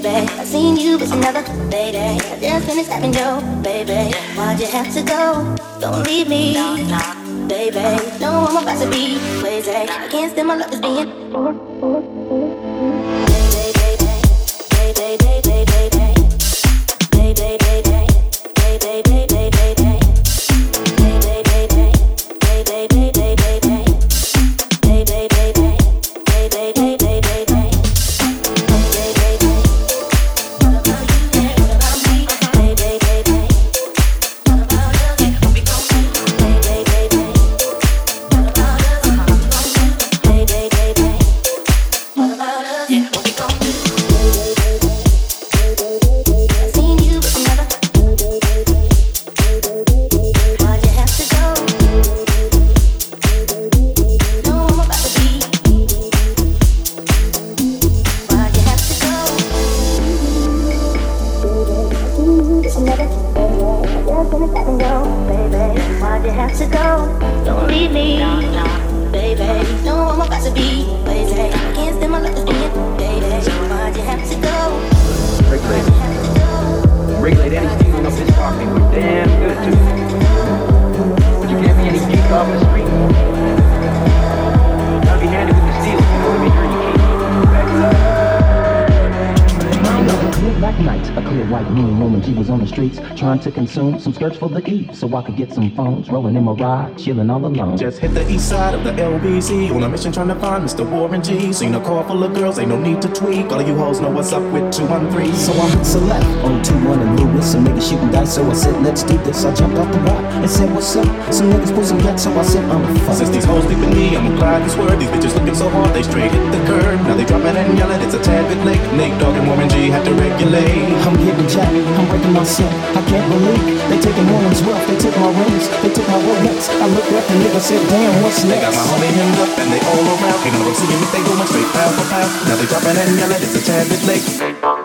baby. I seen you with another lady. I just finished having Joe, baby. Why'd you have to go? Don't leave me, baby. No, I'm about to be crazy. I can't stand my luck is being. Some skirts for the E, so I could get some phones. Rolling in my ride, chilling all alone. Just hit the east side of the LBC on a mission trying to find Mr. Warren G. Seen a car full of girls, ain't no need to tweak. All of you hoes know what's up with 213. So I hit select on 21 and Lewis. Some niggas shooting dice, so I said, let's do this. I jumped off the rock and said, what's up? Some niggas pull some gas, so I said, I'm a fuck. Since these hoes deep in me, I'ma glide this word. These bitches looking so hard, they straight hit the curb. Now they dropping and yelling, it's a tad bit late. Nate Dogg and Warren G have to regulate. I'm getting jacked, I'm breaking myself. I can't believe they taking Warren's wealth, they took my rings, they took my Rolex. I looked up and nigga said, damn, what's next? They got my homie hemmed up and they all around. Ain't no seeing if they going straight pound for pound. Now they dropping and yelling, it's a tad bit late.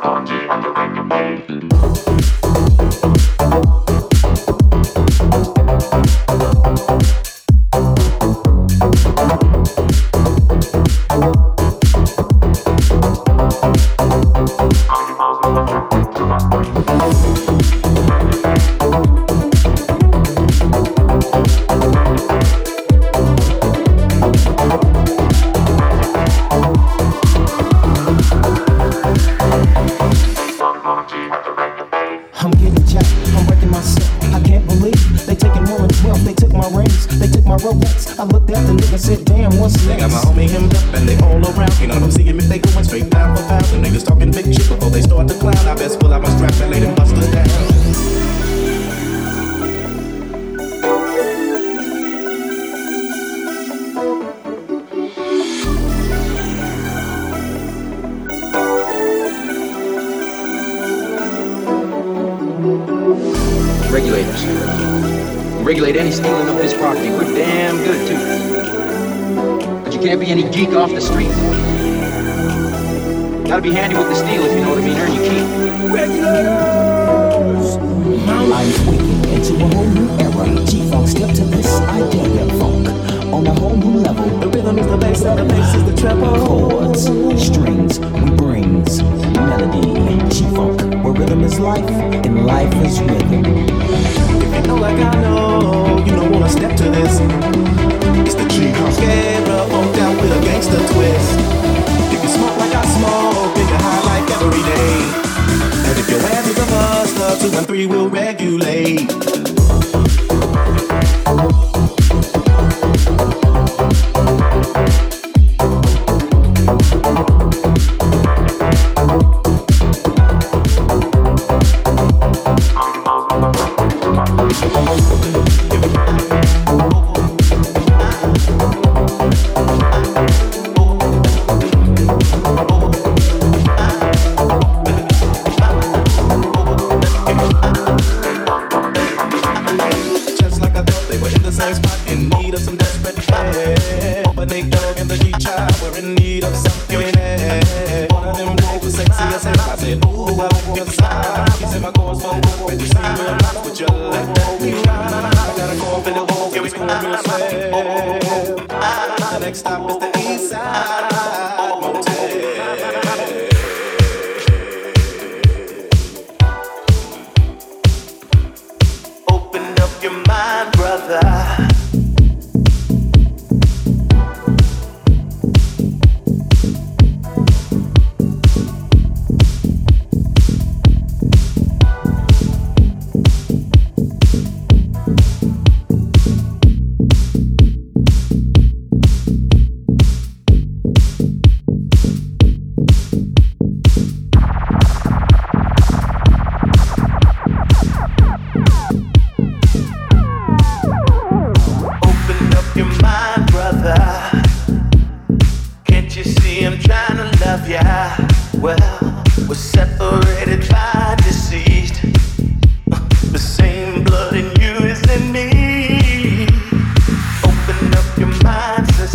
mascara a gangster twist. You smoke like I smoke, you high like every day. And if two and three will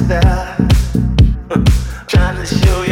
there, trying to show you.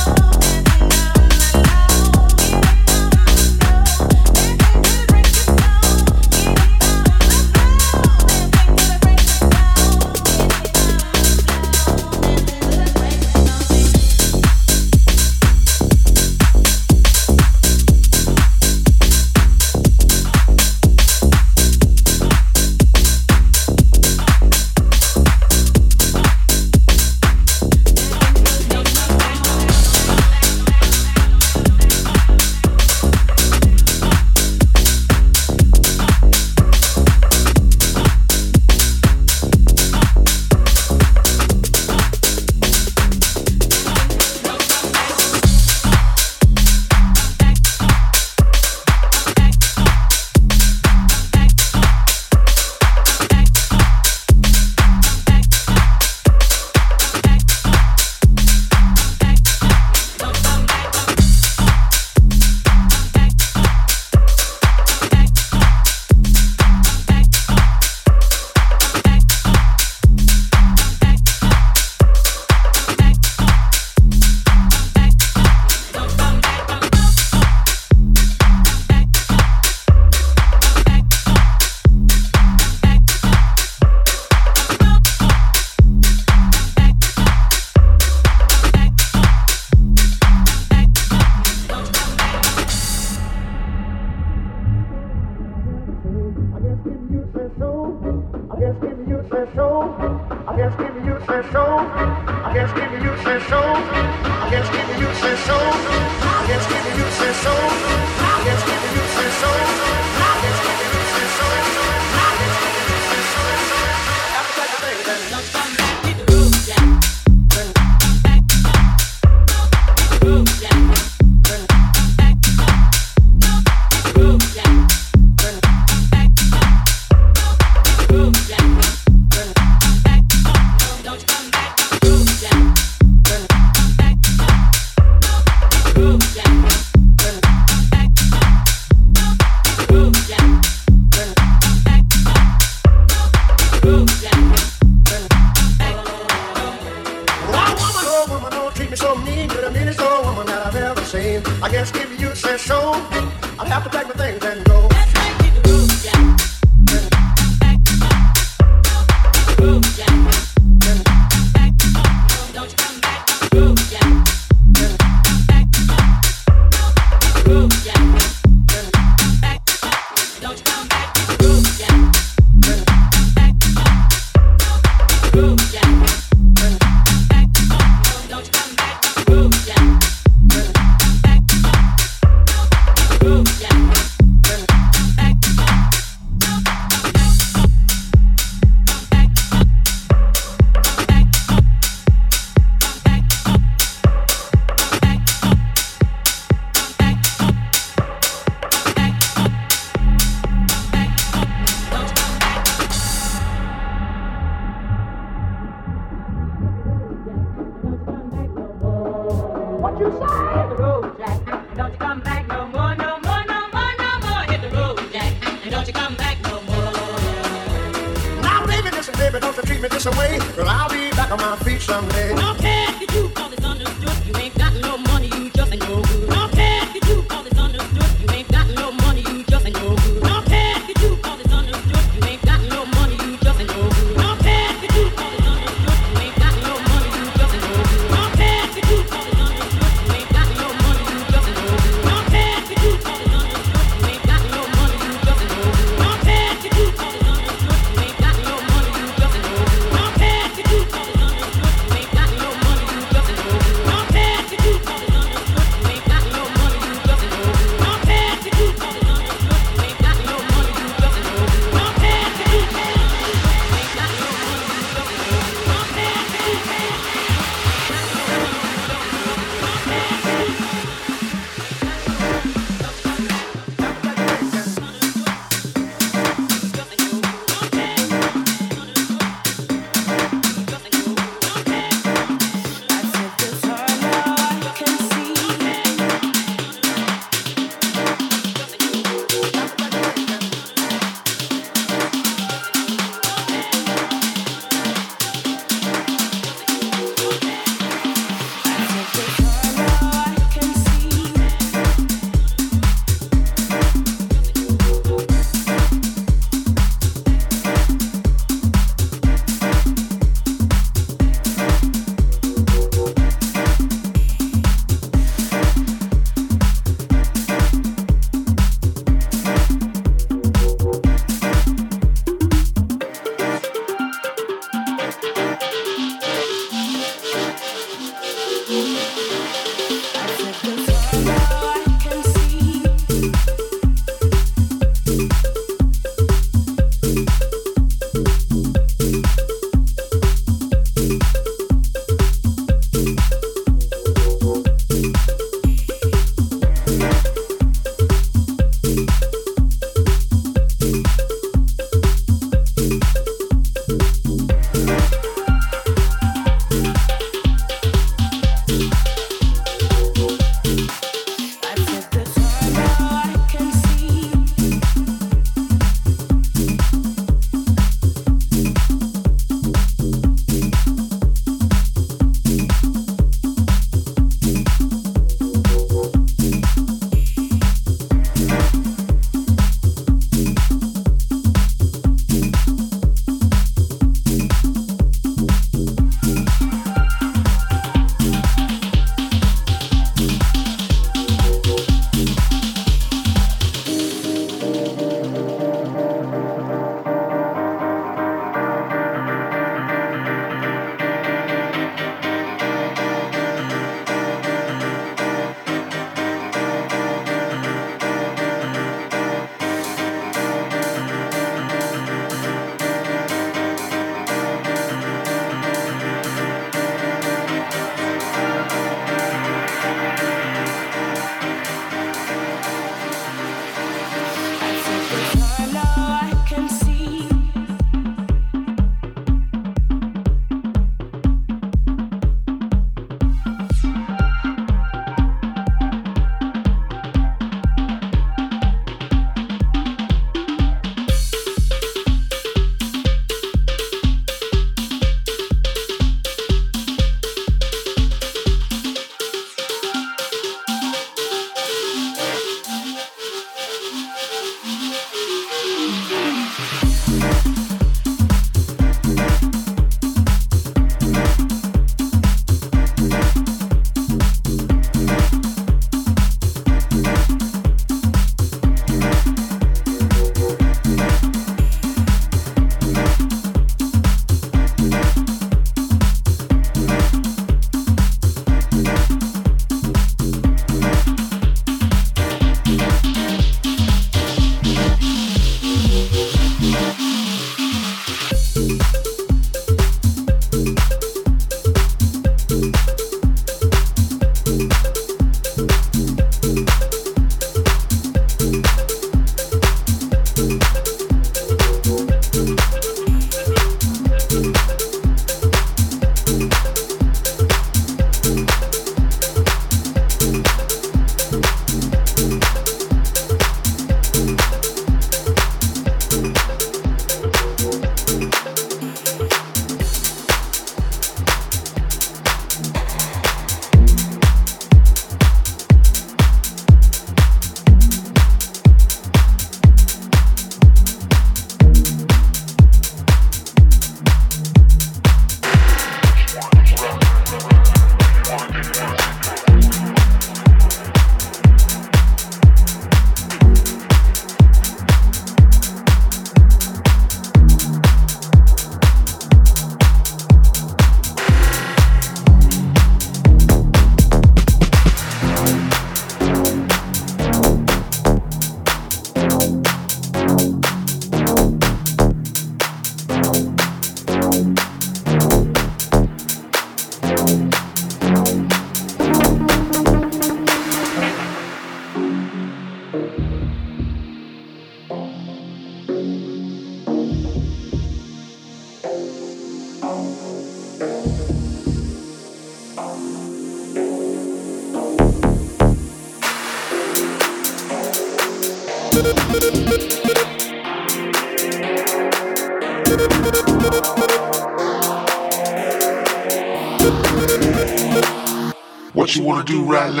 Do right now?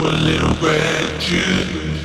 a little red juice.